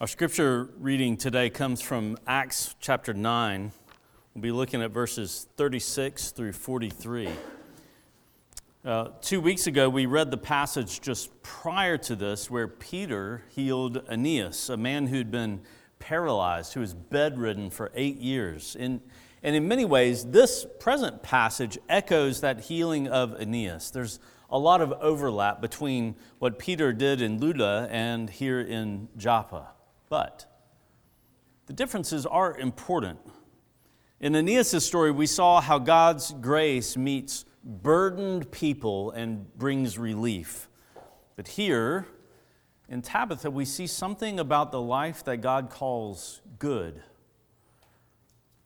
Our scripture reading today comes from Acts chapter 9. We'll be looking at verses 36 through 43. Uh, two weeks ago, we read the passage just prior to this where Peter healed Aeneas, a man who'd been paralyzed, who was bedridden for eight years. In, and in many ways, this present passage echoes that healing of Aeneas. There's a lot of overlap between what Peter did in Lydda and here in Joppa. But the differences are important. In Aeneas' story, we saw how God's grace meets burdened people and brings relief. But here, in Tabitha, we see something about the life that God calls good.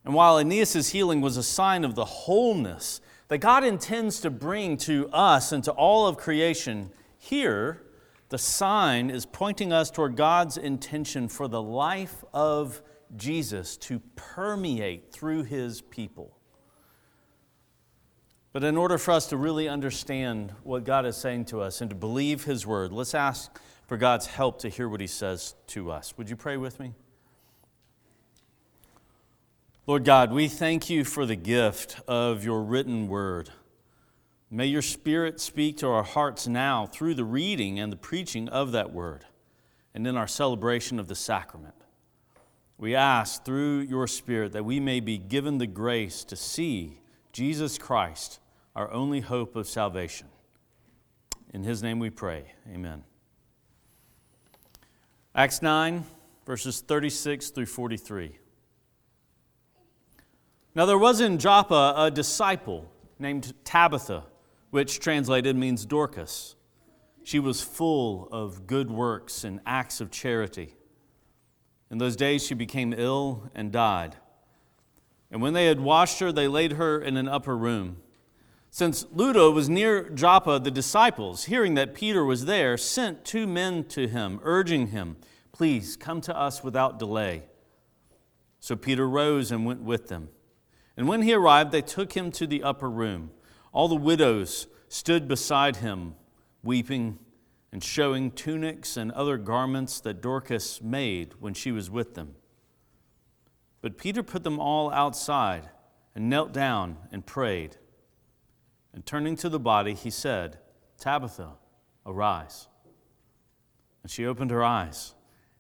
And while Aeneas' healing was a sign of the wholeness that God intends to bring to us and to all of creation, here, the sign is pointing us toward God's intention for the life of Jesus to permeate through his people. But in order for us to really understand what God is saying to us and to believe his word, let's ask for God's help to hear what he says to us. Would you pray with me? Lord God, we thank you for the gift of your written word. May your Spirit speak to our hearts now through the reading and the preaching of that word and in our celebration of the sacrament. We ask through your Spirit that we may be given the grace to see Jesus Christ, our only hope of salvation. In his name we pray. Amen. Acts 9, verses 36 through 43. Now there was in Joppa a disciple named Tabitha which translated means Dorcas. She was full of good works and acts of charity. In those days, she became ill and died. And when they had washed her, they laid her in an upper room. Since Lydda was near Joppa, the disciples, hearing that Peter was there, sent two men to him, urging him, Please come to us without delay. So Peter rose and went with them. And when he arrived, they took him to the upper room. All the widows stood beside him, weeping and showing tunics and other garments that Dorcas made when she was with them. But Peter put them all outside and knelt down and prayed. And turning to the body, he said, Tabitha, arise. And she opened her eyes.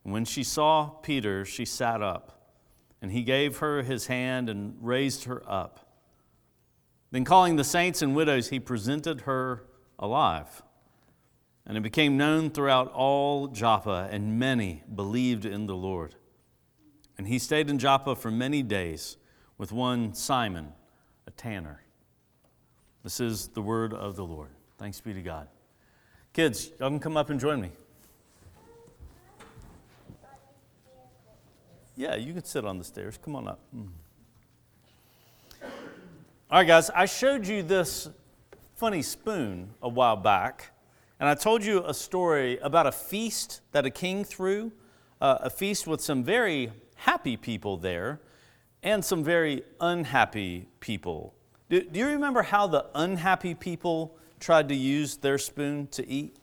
And when she saw Peter, she sat up. And he gave her his hand and raised her up. Then, calling the saints and widows, he presented her alive. And it became known throughout all Joppa, and many believed in the Lord. And he stayed in Joppa for many days with one Simon, a tanner. This is the word of the Lord. Thanks be to God. Kids, y'all can come up and join me. Yeah, you can sit on the stairs. Come on up. Mm. All right, guys, I showed you this funny spoon a while back, and I told you a story about a feast that a king threw, uh, a feast with some very happy people there and some very unhappy people. Do, do you remember how the unhappy people tried to use their spoon to eat?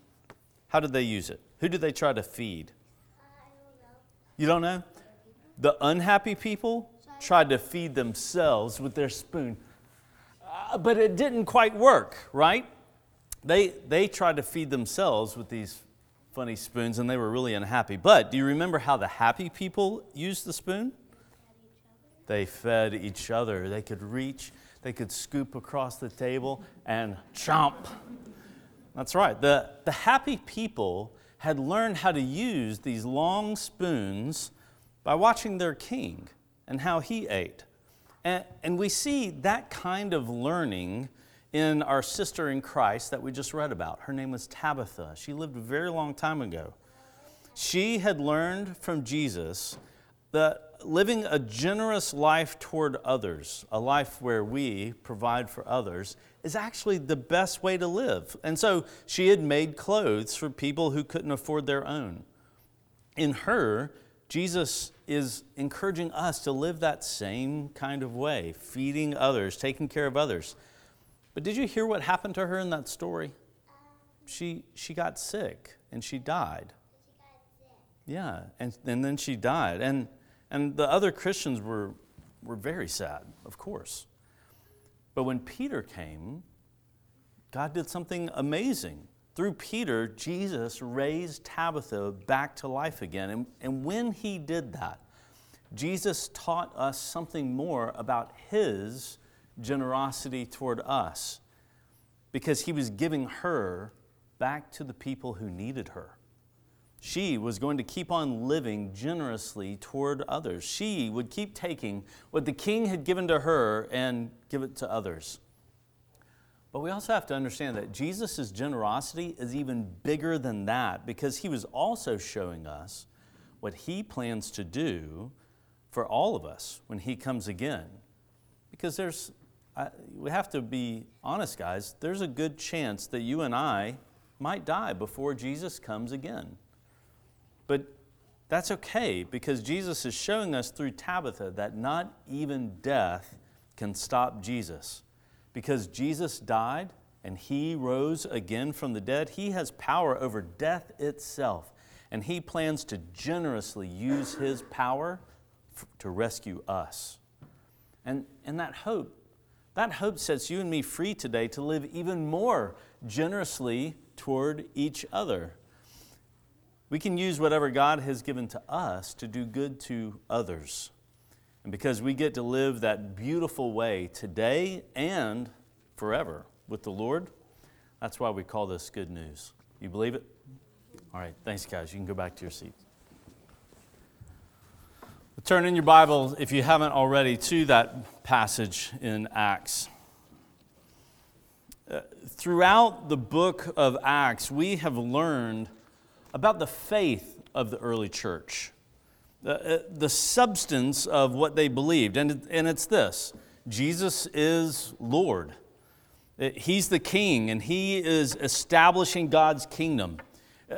How did they use it? Who did they try to feed? You don't know? The unhappy people tried to feed themselves with their spoon. But it didn't quite work, right? They, they tried to feed themselves with these funny spoons and they were really unhappy. But do you remember how the happy people used the spoon? They fed each other. They could reach, they could scoop across the table and chomp. That's right. The, the happy people had learned how to use these long spoons by watching their king and how he ate. And, and we see that kind of learning in our sister in Christ that we just read about. Her name was Tabitha. She lived a very long time ago. She had learned from Jesus that living a generous life toward others, a life where we provide for others, is actually the best way to live. And so she had made clothes for people who couldn't afford their own. In her, Jesus is encouraging us to live that same kind of way, feeding others, taking care of others. But did you hear what happened to her in that story? She, she got sick and she died. Yeah, and, and then she died. And, and the other Christians were, were very sad, of course. But when Peter came, God did something amazing. Through Peter, Jesus raised Tabitha back to life again. And, and when he did that, Jesus taught us something more about his generosity toward us because he was giving her back to the people who needed her. She was going to keep on living generously toward others. She would keep taking what the king had given to her and give it to others. But we also have to understand that Jesus' generosity is even bigger than that because he was also showing us what he plans to do for all of us when he comes again. Because there's, I, we have to be honest, guys, there's a good chance that you and I might die before Jesus comes again. But that's okay because Jesus is showing us through Tabitha that not even death can stop Jesus. Because Jesus died and he rose again from the dead, he has power over death itself. And he plans to generously use his power to rescue us. And, and that hope, that hope sets you and me free today to live even more generously toward each other. We can use whatever God has given to us to do good to others. And because we get to live that beautiful way today and forever with the Lord, that's why we call this good news. You believe it? All right, thanks, guys. You can go back to your seats. Turn in your Bible, if you haven't already, to that passage in Acts. Uh, throughout the book of Acts, we have learned about the faith of the early church, uh, the substance of what they believed. And, and it's this Jesus is Lord, uh, He's the King, and He is establishing God's kingdom.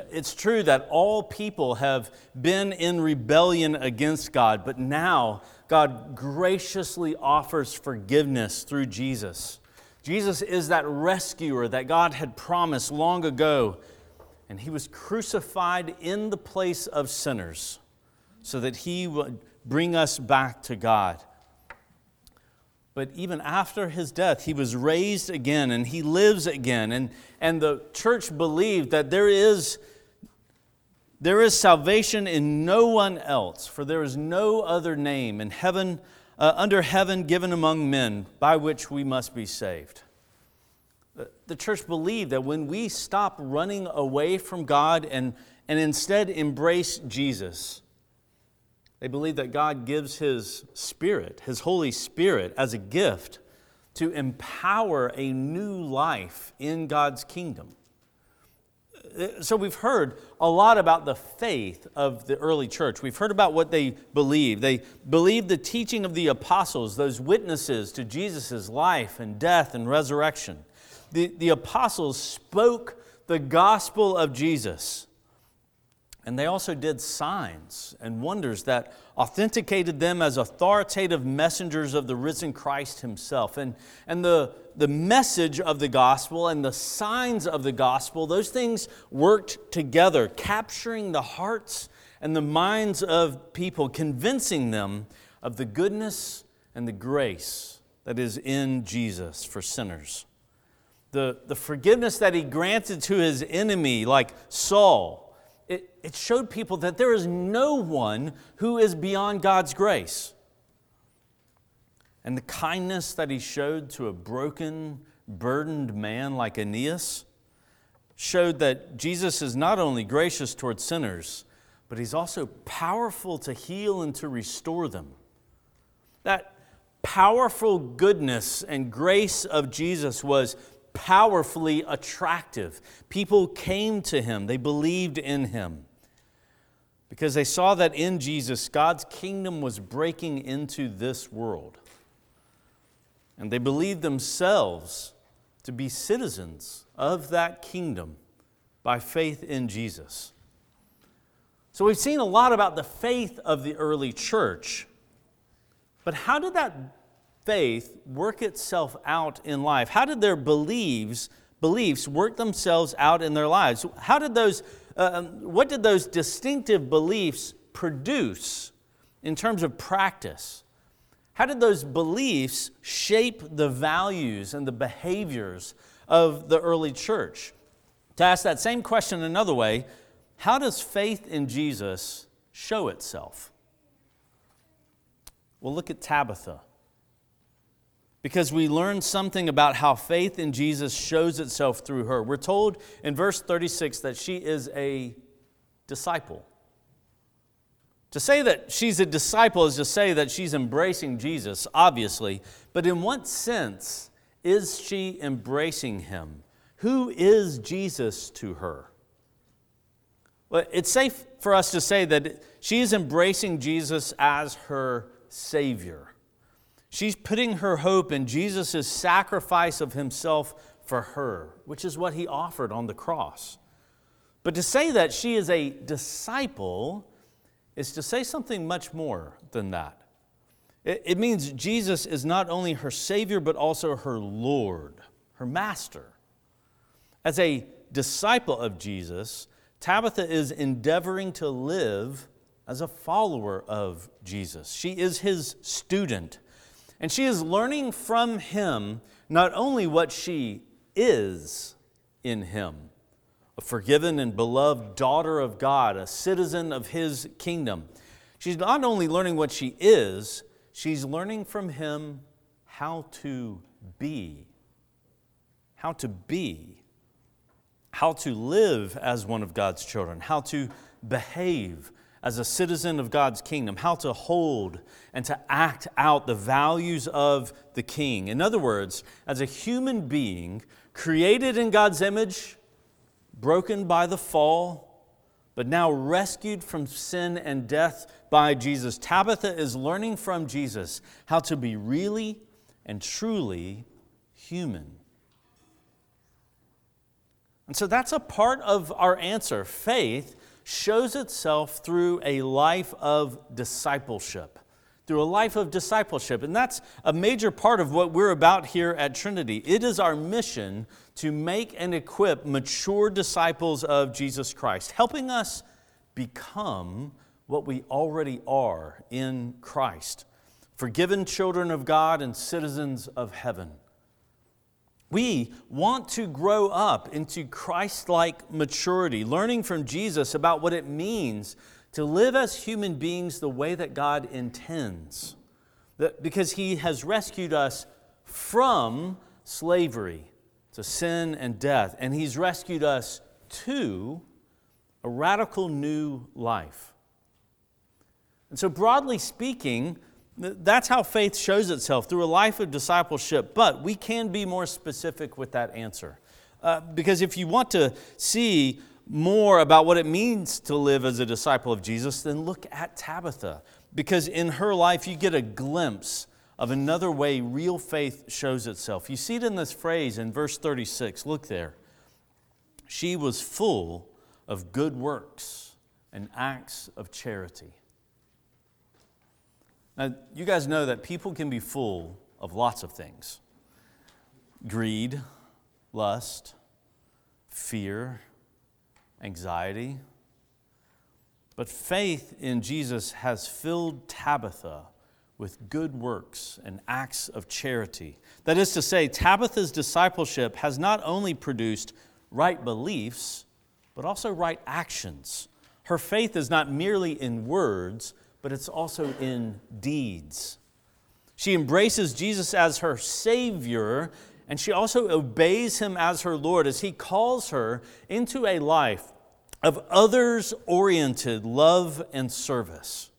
It's true that all people have been in rebellion against God, but now God graciously offers forgiveness through Jesus. Jesus is that rescuer that God had promised long ago, and he was crucified in the place of sinners so that he would bring us back to God. But even after his death, he was raised again and he lives again. And, and the church believed that there is, there is salvation in no one else, for there is no other name in heaven, uh, under heaven given among men by which we must be saved. The church believed that when we stop running away from God and, and instead embrace Jesus, they believe that God gives His Spirit, His Holy Spirit, as a gift to empower a new life in God's kingdom. So, we've heard a lot about the faith of the early church. We've heard about what they believed. They believed the teaching of the apostles, those witnesses to Jesus' life and death and resurrection. The, the apostles spoke the gospel of Jesus. And they also did signs and wonders that authenticated them as authoritative messengers of the risen Christ himself. And, and the, the message of the gospel and the signs of the gospel, those things worked together, capturing the hearts and the minds of people, convincing them of the goodness and the grace that is in Jesus for sinners. The, the forgiveness that he granted to his enemy, like Saul it, it showed people that there is no one who is beyond God's grace. And the kindness that he showed to a broken, burdened man like Aeneas showed that Jesus is not only gracious toward sinners, but he's also powerful to heal and to restore them. That powerful goodness and grace of Jesus was powerfully attractive. People came to him, they believed in him because they saw that in Jesus, God's kingdom was breaking into this world. And they believed themselves to be citizens of that kingdom by faith in Jesus. So we've seen a lot about the faith of the early church. But how did that faith work itself out in life? How did their beliefs, beliefs work themselves out in their lives? How did those Uh, um, what did those distinctive beliefs produce in terms of practice? How did those beliefs shape the values and the behaviors of the early church? To ask that same question another way, how does faith in Jesus show itself? Well, look at Tabitha. Because we learn something about how faith in Jesus shows itself through her. We're told in verse 36 that she is a disciple. To say that she's a disciple is to say that she's embracing Jesus, obviously, but in what sense is she embracing him? Who is Jesus to her? Well, it's safe for us to say that she is embracing Jesus as her Savior. She's putting her hope in Jesus' sacrifice of himself for her, which is what he offered on the cross. But to say that she is a disciple is to say something much more than that. It, means Jesus is not only her Savior, but also her Lord, her Master. As a disciple of Jesus, Tabitha is endeavoring to live as a follower of Jesus. She is his student, and she is learning from him not only what she is in him, a forgiven and beloved daughter of God, a citizen of His kingdom. She's not only learning what she is, she's learning from Him how to be. How to be. How to live as one of God's children. How to behave as a citizen of God's kingdom. How to hold and to act out the values of the king. In other words, as a human being created in God's image, broken by the fall, but now rescued from sin and death by Jesus. Tabitha is learning from Jesus how to be really and truly human. And so that's a part of our answer. Faith shows itself through a life of discipleship through a life of discipleship. And that's a major part of what we're about here at Trinity. It is our mission to make and equip mature disciples of Jesus Christ, helping us become what we already are in Christ forgiven children of God and citizens of heaven. We want to grow up into Christ like maturity, learning from Jesus about what it means to live as human beings the way that God intends, because He has rescued us from slavery to sin and death, and He's rescued us to a radical new life. And so, broadly speaking, that's how faith shows itself through a life of discipleship, but we can be more specific with that answer. Uh, because if you want to see more about what it means to live as a disciple of Jesus, then look at Tabitha. Because in her life, you get a glimpse of another way real faith shows itself. You see it in this phrase in verse 36. Look there. She was full of good works and acts of charity. Now, you guys know that people can be full of lots of things greed, lust, fear, anxiety. But faith in Jesus has filled Tabitha with good works and acts of charity. That is to say, Tabitha's discipleship has not only produced right beliefs, but also right actions. Her faith is not merely in words, but it's also in deeds. She embraces Jesus as her Savior, and she also obeys him as her Lord as he calls her into a life of others oriented love and service.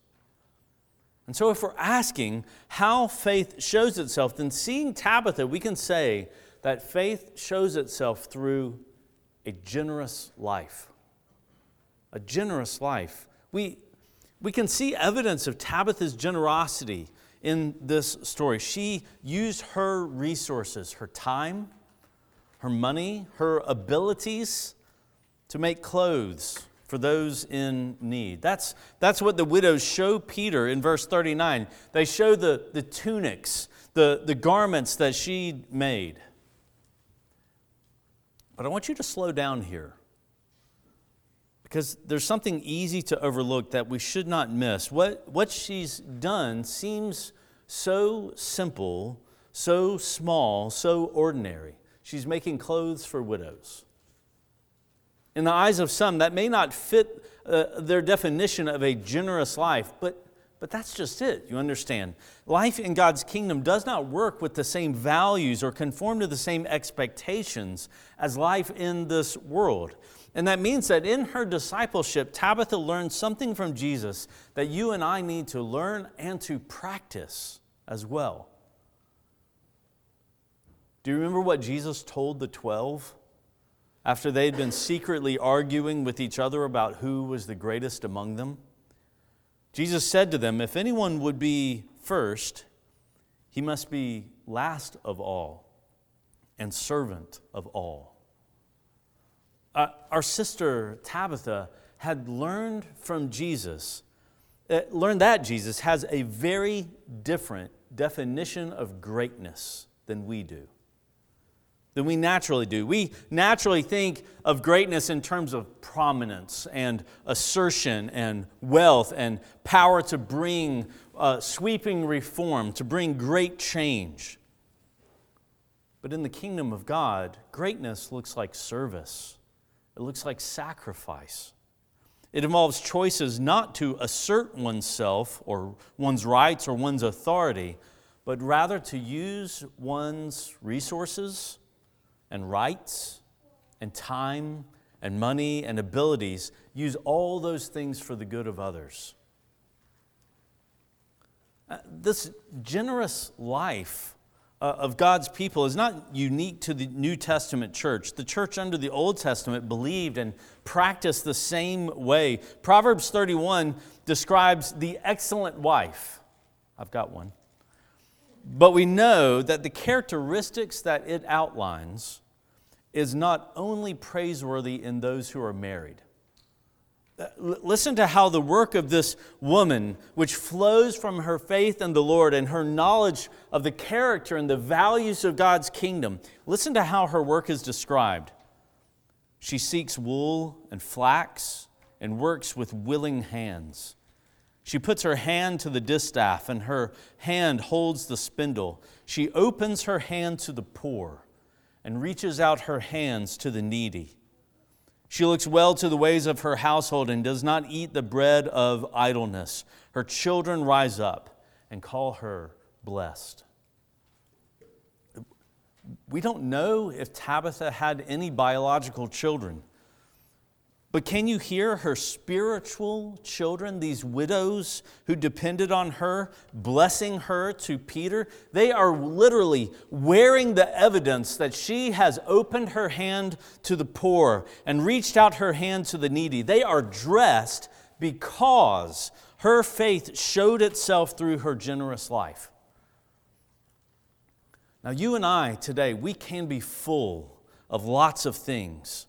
And so, if we're asking how faith shows itself, then seeing Tabitha, we can say that faith shows itself through a generous life. A generous life. We, we can see evidence of Tabitha's generosity in this story. She used her resources, her time, her money, her abilities to make clothes for those in need. That's, that's what the widows show Peter in verse 39. They show the, the tunics, the, the garments that she made. But I want you to slow down here because there's something easy to overlook that we should not miss. What, what she's done seems so simple, so small, so ordinary. She's making clothes for widows. In the eyes of some, that may not fit uh, their definition of a generous life, but but that's just it, you understand. Life in God's kingdom does not work with the same values or conform to the same expectations as life in this world. And that means that in her discipleship, Tabitha learned something from Jesus that you and I need to learn and to practice as well. Do you remember what Jesus told the 12 after they had been secretly arguing with each other about who was the greatest among them? Jesus said to them, If anyone would be first, he must be last of all and servant of all. Uh, our sister Tabitha had learned from Jesus, uh, learned that Jesus has a very different definition of greatness than we do, than we naturally do. We naturally think of greatness in terms of prominence and assertion and wealth and power to bring uh, sweeping reform, to bring great change. But in the kingdom of God, greatness looks like service it looks like sacrifice. It involves choices not to assert oneself or one's rights or one's authority, but rather to use one's resources and rights and time and money and abilities, use all those things for the good of others. Uh, this generous life Uh, of God's people is not unique to the New Testament church. The church under the Old Testament believed and practiced the same way. Proverbs 31 describes the excellent wife. I've got one. But we know that the characteristics that it outlines is not only praiseworthy in those who are married, Uh, listen to how the work of this woman, which flows from her faith in the Lord and her knowledge of the character and the values of God's kingdom, listen to how her work is described. She seeks wool and flax and works with willing hands. She puts her hand to the distaff and her hand holds the spindle. She opens her hand to the poor and reaches out her hands to the needy. She looks well to the ways of her household and does not eat the bread of idleness. Her children rise up and call her blessed. We don't know if Tabitha had any biological children. But can you hear her spiritual children, these widows who depended on her, blessing her to Peter? They are literally wearing the evidence that she has opened her hand to the poor and reached out her hand to the needy. They are dressed because her faith showed itself through her generous life. Now, you and I today, we can be full of lots of things.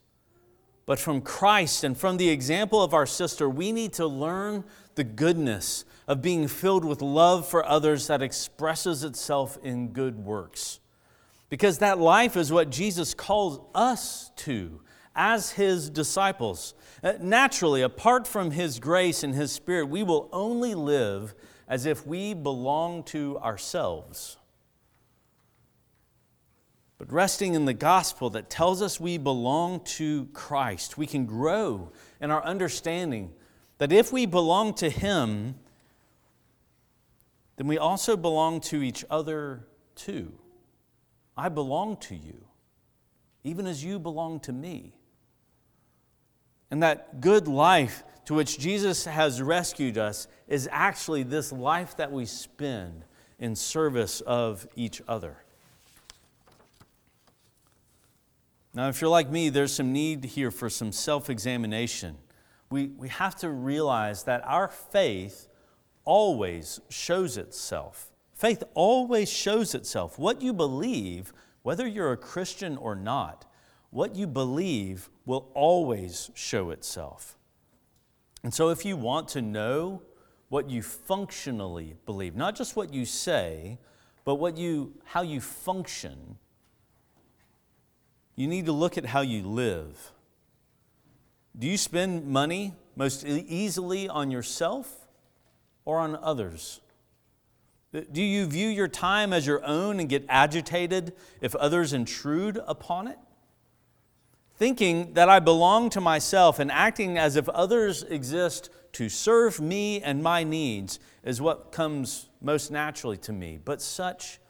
But from Christ and from the example of our sister, we need to learn the goodness of being filled with love for others that expresses itself in good works. Because that life is what Jesus calls us to as his disciples. Uh, naturally, apart from his grace and his spirit, we will only live as if we belong to ourselves but resting in the gospel that tells us we belong to Christ, we can grow in our understanding that if we belong to Him, then we also belong to each other too. I belong to you, even as you belong to me. And that good life to which Jesus has rescued us is actually this life that we spend in service of each other. Now, if you're like me, there's some need here for some self examination. We, we have to realize that our faith always shows itself. Faith always shows itself. What you believe, whether you're a Christian or not, what you believe will always show itself. And so, if you want to know what you functionally believe, not just what you say, but what you, how you function, you need to look at how you live. Do you spend money most easily on yourself or on others? Uh, do you view your time as your own and get agitated if others intrude upon it? Thinking that I belong to myself and acting as if others exist to serve me and my needs is what comes most naturally to me. But such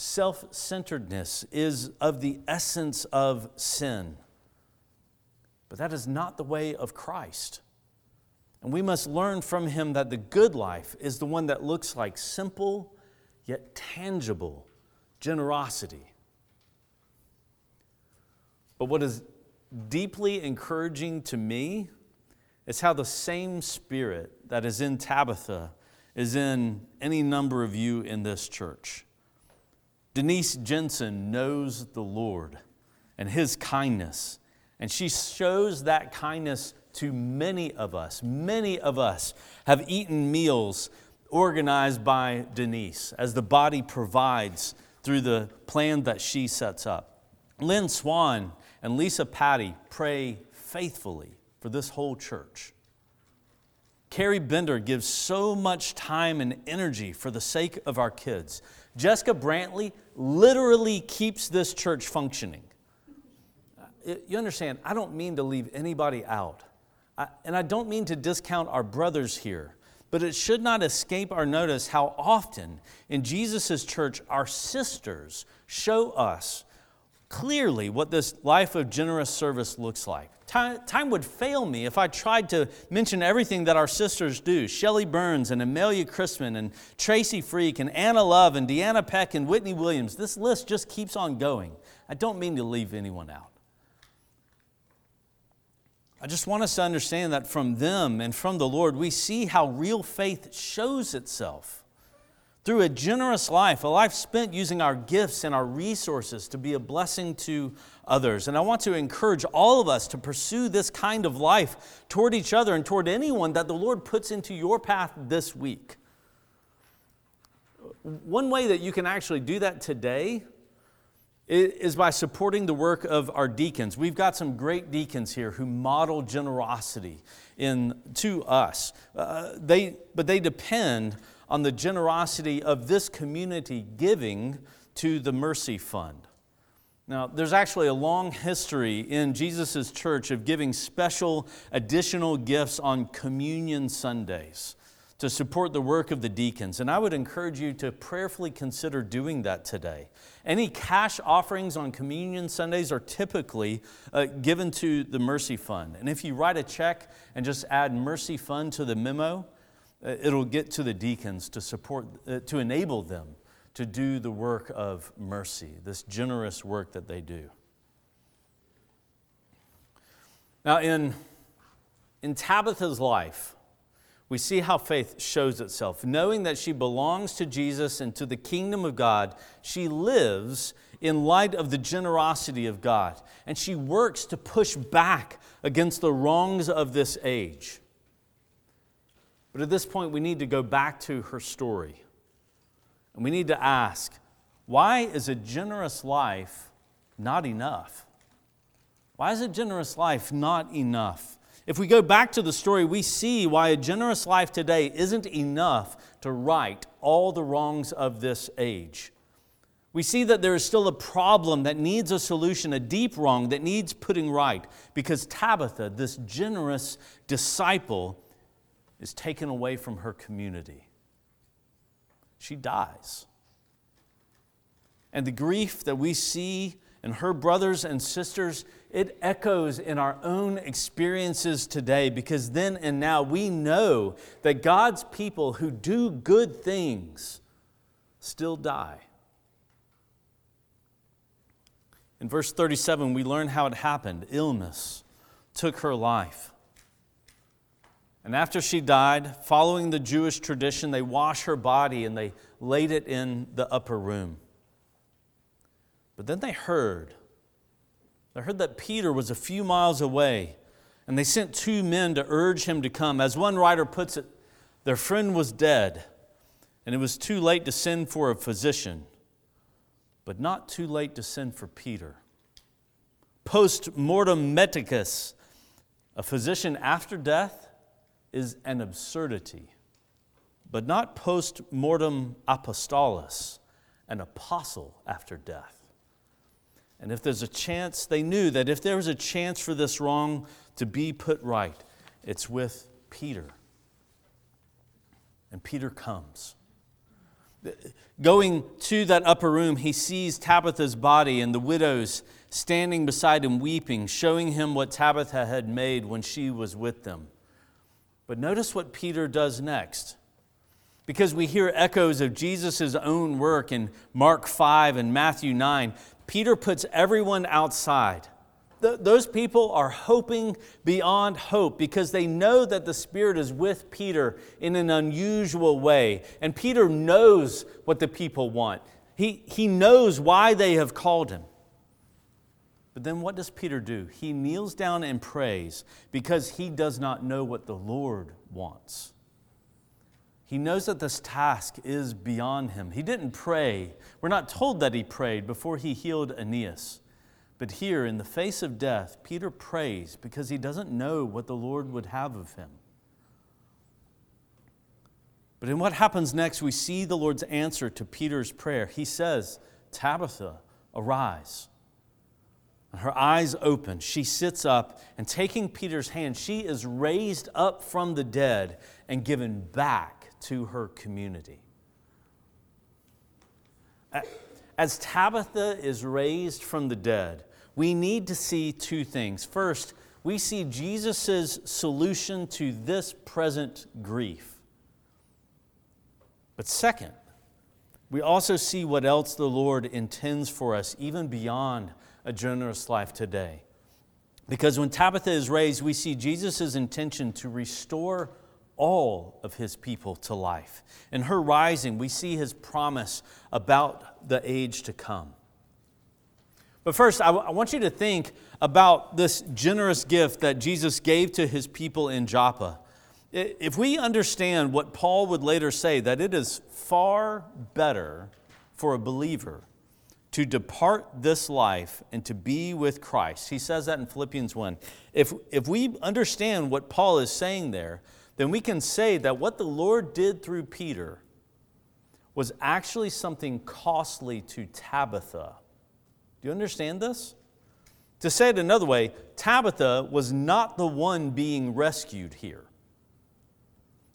self centeredness is of the essence of sin. But that is not the way of Christ. And we must learn from him that the good life is the one that looks like simple yet tangible generosity. But what is deeply encouraging to me is how the same spirit that is in Tabitha is in any number of you in this church. Denise Jensen knows the Lord and His kindness, and she shows that kindness to many of us. Many of us have eaten meals organized by Denise as the body provides through the plan that she sets up. Lynn Swan and Lisa Patty pray faithfully for this whole church. Carrie Bender gives so much time and energy for the sake of our kids. Jessica Brantley literally keeps this church functioning. Uh, you understand, I don't mean to leave anybody out. I, and I don't mean to discount our brothers here, but it should not escape our notice how often in Jesus' church our sisters show us clearly what this life of generous service looks like. Time, time, would fail me if I tried to mention everything that our sisters do. Shelley Burns and Amelia Christman and Tracy Freak and Anna Love and Deanna Peck and Whitney Williams. This list just keeps on going. I don't mean to leave anyone out. I just want us to understand that from them and from the Lord, we see how real faith shows itself through a generous life, a life spent using our gifts and our resources to be a blessing to others. And I want to encourage all of us to pursue this kind of life toward each other and toward anyone that the Lord puts into your path this week. One way that you can actually do that today is by supporting the work of our deacons. We've got some great deacons here who model generosity in, to us. Uh, they, but they depend on the generosity of this community giving to the Mercy Fund. Now, there's actually a long history in Jesus' church of giving special additional gifts on communion Sundays to support the work of the deacons. And I would encourage you to prayerfully consider doing that today. Any cash offerings on communion Sundays are typically uh, given to the Mercy Fund. And if you write a check and just add Mercy Fund to the memo, it'll get to the deacons to support, uh, to enable them to do the work of mercy, this generous work that they do. Now, in, in Tabitha's life, we see how faith shows itself. Knowing that she belongs to Jesus and to the kingdom of God, she lives in light of the generosity of God, and she works to push back against the wrongs of this age. But at this point, we need to go back to her story. And we need to ask why is a generous life not enough? Why is a generous life not enough? If we go back to the story, we see why a generous life today isn't enough to right all the wrongs of this age. We see that there is still a problem that needs a solution, a deep wrong that needs putting right, because Tabitha, this generous disciple, is taken away from her community. She dies. And the grief that we see in her brothers and sisters, it echoes in our own experiences today because then and now we know that God's people who do good things still die. In verse 37, we learn how it happened. Illness took her life. And after she died, following the Jewish tradition, they washed her body and they laid it in the upper room. But then they heard. They heard that Peter was a few miles away, and they sent two men to urge him to come. As one writer puts it, their friend was dead, and it was too late to send for a physician, but not too late to send for Peter. Post mortem medicus, A physician after death is an absurdity, but not post mortem apostolos, an apostle after death. And if there's a chance, they knew that if there was a chance for this wrong to be put right, it's with Peter. And Peter comes. Going to that upper room, he sees Tabitha's body and the widows standing beside him weeping, showing him what Tabitha had made when she was with them. But notice what Peter does next. Because we hear echoes of Jesus' own work in Mark 5 and Matthew 9, Peter puts everyone outside those people are hoping beyond hope because they know that the Spirit is with Peter in an unusual way. And Peter knows what the people want, he, he knows why they have called him. But then what does Peter do? He kneels down and prays because he does not know what the Lord wants. He knows that this task is beyond him. He didn't pray. We're not told that he prayed before he healed Aeneas. But here, in the face of death, Peter prays because he doesn't know what the Lord would have of him. But in what happens next, we see the Lord's answer to Peter's prayer. He says, Tabitha, arise. Her eyes open. She sits up, and taking Peter's hand, she is raised up from the dead and given back to her community. As Tabitha is raised from the dead, we need to see two things. First, we see Jesus' solution to this present grief. But second, we also see what else the Lord intends for us, even beyond a generous life today. Because when Tabitha is raised, we see Jesus' intention to restore all of his people to life. In her rising, we see his promise about the age to come. But first, I, w- I want you to think about this generous gift that Jesus gave to his people in Joppa. If we understand what Paul would later say, that it is far better for a believer to depart this life and to be with Christ. He says that in Philippians 1. If, if we understand what Paul is saying there, then we can say that what the Lord did through Peter was actually something costly to Tabitha do you understand this? To say it another way, Tabitha was not the one being rescued here.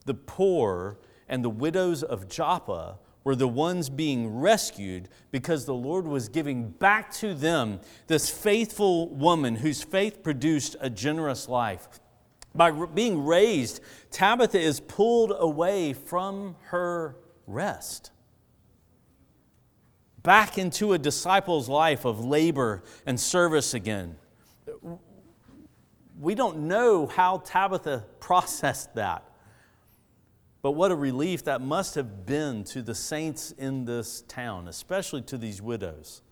The poor and the widows of Joppa were the ones being rescued because the Lord was giving back to them this faithful woman whose faith produced a generous life. By being raised, Tabitha is pulled away from her rest back into a disciple's life of labor and service again. We don't know how Tabitha processed that, but what a relief that must have been to the saints in this town, especially to these widows.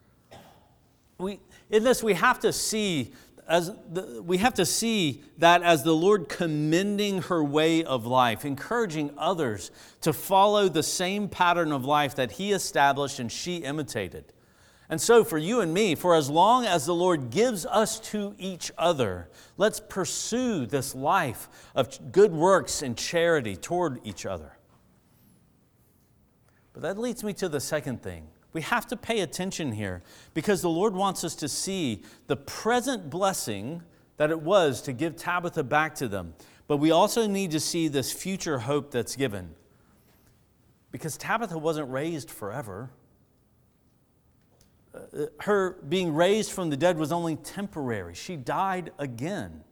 We, in this, we have to see as the, we have to see that as the Lord commending her way of life, encouraging others to follow the same pattern of life that He established and she imitated. And so, for you and me, for as long as the Lord gives us to each other, let's pursue this life of good works and charity toward each other. But that leads me to the second thing we have to pay attention here because the Lord wants us to see the present blessing that it was to give Tabitha back to them. But we also need to see this future hope that's given. Because Tabitha wasn't raised forever. Uh, her being raised from the dead was only temporary. She died again.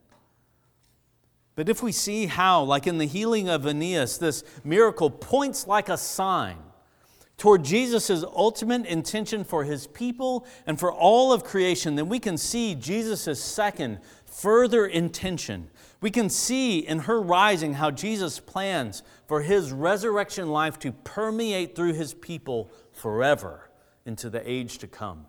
But if we see how, like in the healing of Aeneas, this miracle points like a sign toward Jesus' ultimate intention for his people and for all of creation, then we can see Jesus' second, further intention. We can see in her rising how Jesus plans for his resurrection life to permeate through his people forever into the age to come.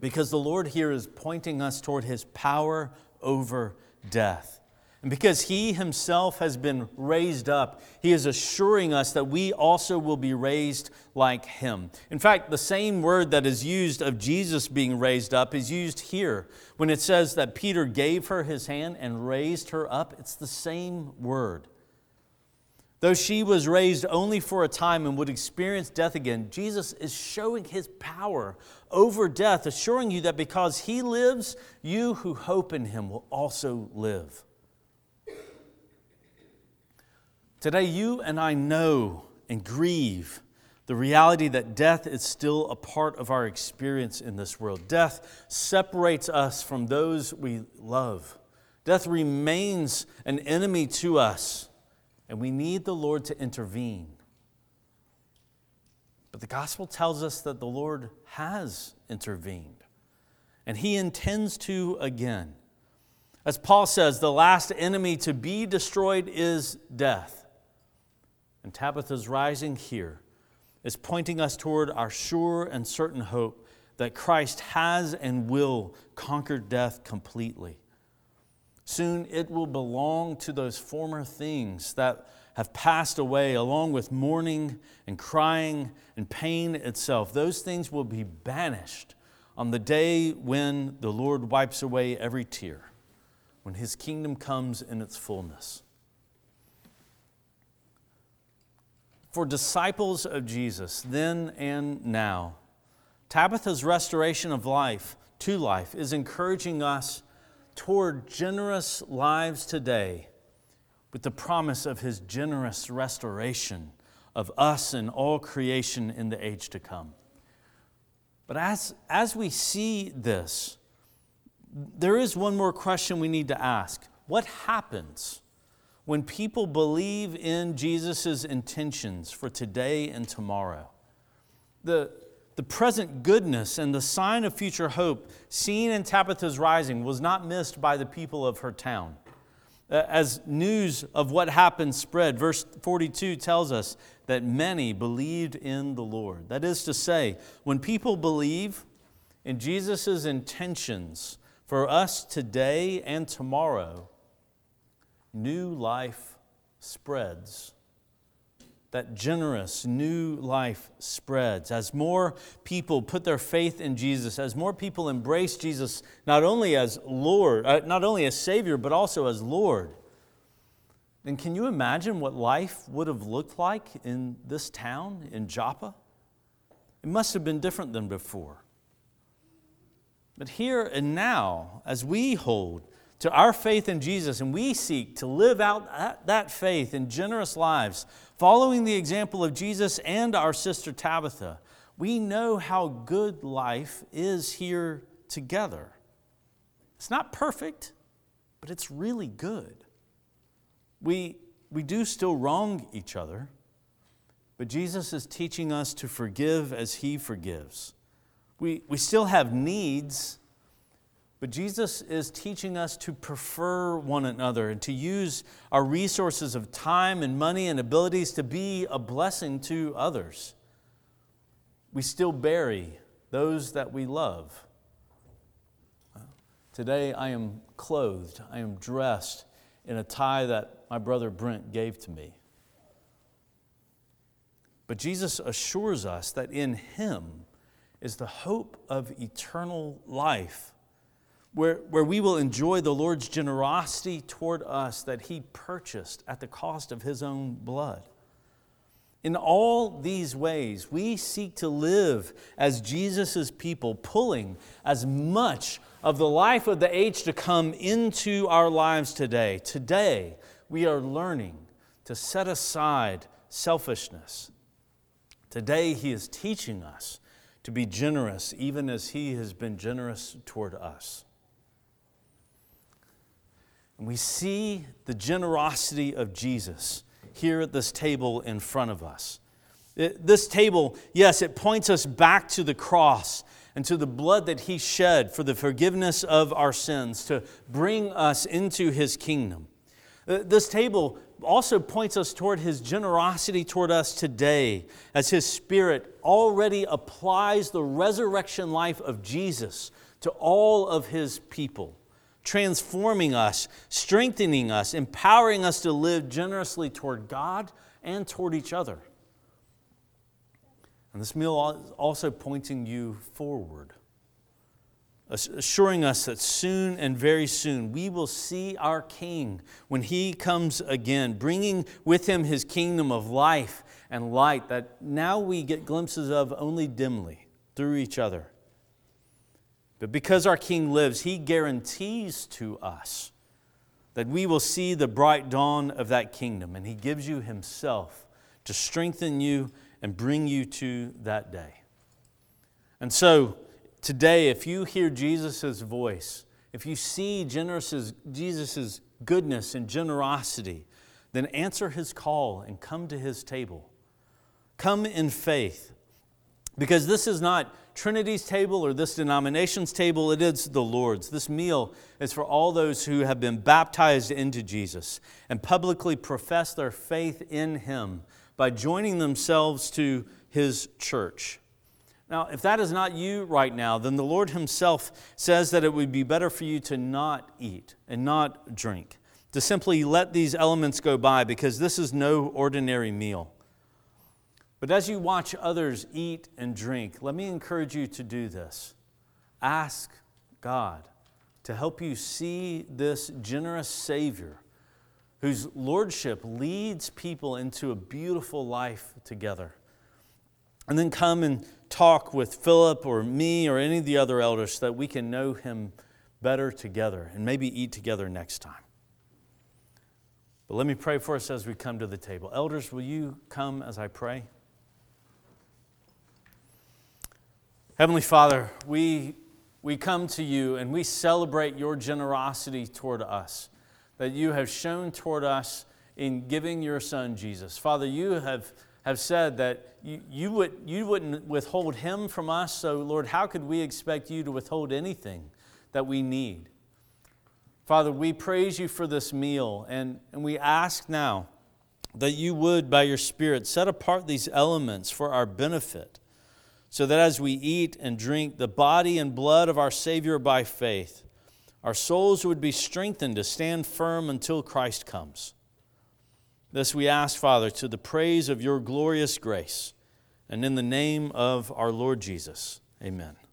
Because the Lord here is pointing us toward his power over death. And because he himself has been raised up, he is assuring us that we also will be raised like him. In fact, the same word that is used of Jesus being raised up is used here when it says that Peter gave her his hand and raised her up. It's the same word. Though she was raised only for a time and would experience death again, Jesus is showing his power over death, assuring you that because he lives, you who hope in him will also live. Today, you and I know and grieve the reality that death is still a part of our experience in this world. Death separates us from those we love. Death remains an enemy to us, and we need the Lord to intervene. But the gospel tells us that the Lord has intervened, and he intends to again. As Paul says, the last enemy to be destroyed is death. And Tabitha's rising here is pointing us toward our sure and certain hope that Christ has and will conquer death completely. Soon it will belong to those former things that have passed away, along with mourning and crying and pain itself. Those things will be banished on the day when the Lord wipes away every tear, when his kingdom comes in its fullness. For disciples of Jesus, then and now, Tabitha's restoration of life to life is encouraging us toward generous lives today with the promise of his generous restoration of us and all creation in the age to come. But as, as we see this, there is one more question we need to ask What happens when people believe in Jesus' intentions for today and tomorrow. The, the present goodness and the sign of future hope seen in Tabitha's rising was not missed by the people of her town. Uh, as news of what happened spread, verse 42 tells us that many believed in the Lord. That is to say, when people believe in Jesus' intentions for us today and tomorrow, new life spreads. That generous new life spreads. As more people put their faith in Jesus, as more people embrace Jesus not only as Lord, uh, not only as Savior, but also as Lord, then can you imagine what life would have looked like in this town, in Joppa? It must have been different than before. But here and now, as we hold to our faith in Jesus, and we seek to live out that faith in generous lives, following the example of Jesus and our sister Tabitha, we know how good life is here together. It's not perfect, but it's really good. We, we do still wrong each other, but Jesus is teaching us to forgive as He forgives. We, we still have needs but Jesus is teaching us to prefer one another and to use our resources of time and money and abilities to be a blessing to others. We still bury those that we love. Today I am clothed, I am dressed in a tie that my brother Brent gave to me. But Jesus assures us that in Him is the hope of eternal life where, where we will enjoy the Lord's generosity toward us that He purchased at the cost of His own blood. In all these ways, we seek to live as Jesus' people, pulling as much of the life of the age to come into our lives today. Today, we are learning to set aside selfishness. Today, He is teaching us to be generous, even as He has been generous toward us. And we see the generosity of Jesus here at this table in front of us. It, this table, yes, it points us back to the cross and to the blood that He shed for the forgiveness of our sins to bring us into His kingdom. Uh, this table also points us toward His generosity toward us today as His Spirit already applies the resurrection life of Jesus to all of His people transforming us, strengthening us, empowering us to live generously toward God and toward each other. And this meal is also pointing you forward, assuring us that soon and very soon we will see our King when he comes again, bringing with him his kingdom of life and light that now we get glimpses of only dimly through each other. But because our King lives, he guarantees to us that we will see the bright dawn of that kingdom, and he gives you himself to strengthen you and bring you to that day. And so, today, if you hear Jesus' voice, if you see Jesus' goodness and generosity, then answer his call and come to his table. Come in faith. Because this is not Trinity's table or this denomination's table, it is the Lord's. This meal is for all those who have been baptized into Jesus and publicly profess their faith in Him by joining themselves to His church. Now, if that is not you right now, then the Lord Himself says that it would be better for you to not eat and not drink, to simply let these elements go by because this is no ordinary meal. But as you watch others eat and drink, let me encourage you to do this. Ask God to help you see this generous Savior whose lordship leads people into a beautiful life together. And then come and talk with Philip or me or any of the other elders so that we can know him better together and maybe eat together next time. But let me pray for us as we come to the table. Elders, will you come as I pray? Heavenly Father, we, we come to you and we celebrate your generosity toward us, that you have shown toward us in giving your Son Jesus. Father, you have, have said that you, you, would, you wouldn't withhold him from us, so Lord, how could we expect you to withhold anything that we need? Father, we praise you for this meal, and, and we ask now that you would, by your Spirit, set apart these elements for our benefit so that as we eat and drink the body and blood of our Savior by faith, our souls would be strengthened to stand firm until Christ comes. This we ask, Father, to the praise of your glorious grace, and in the name of our Lord Jesus. Amen.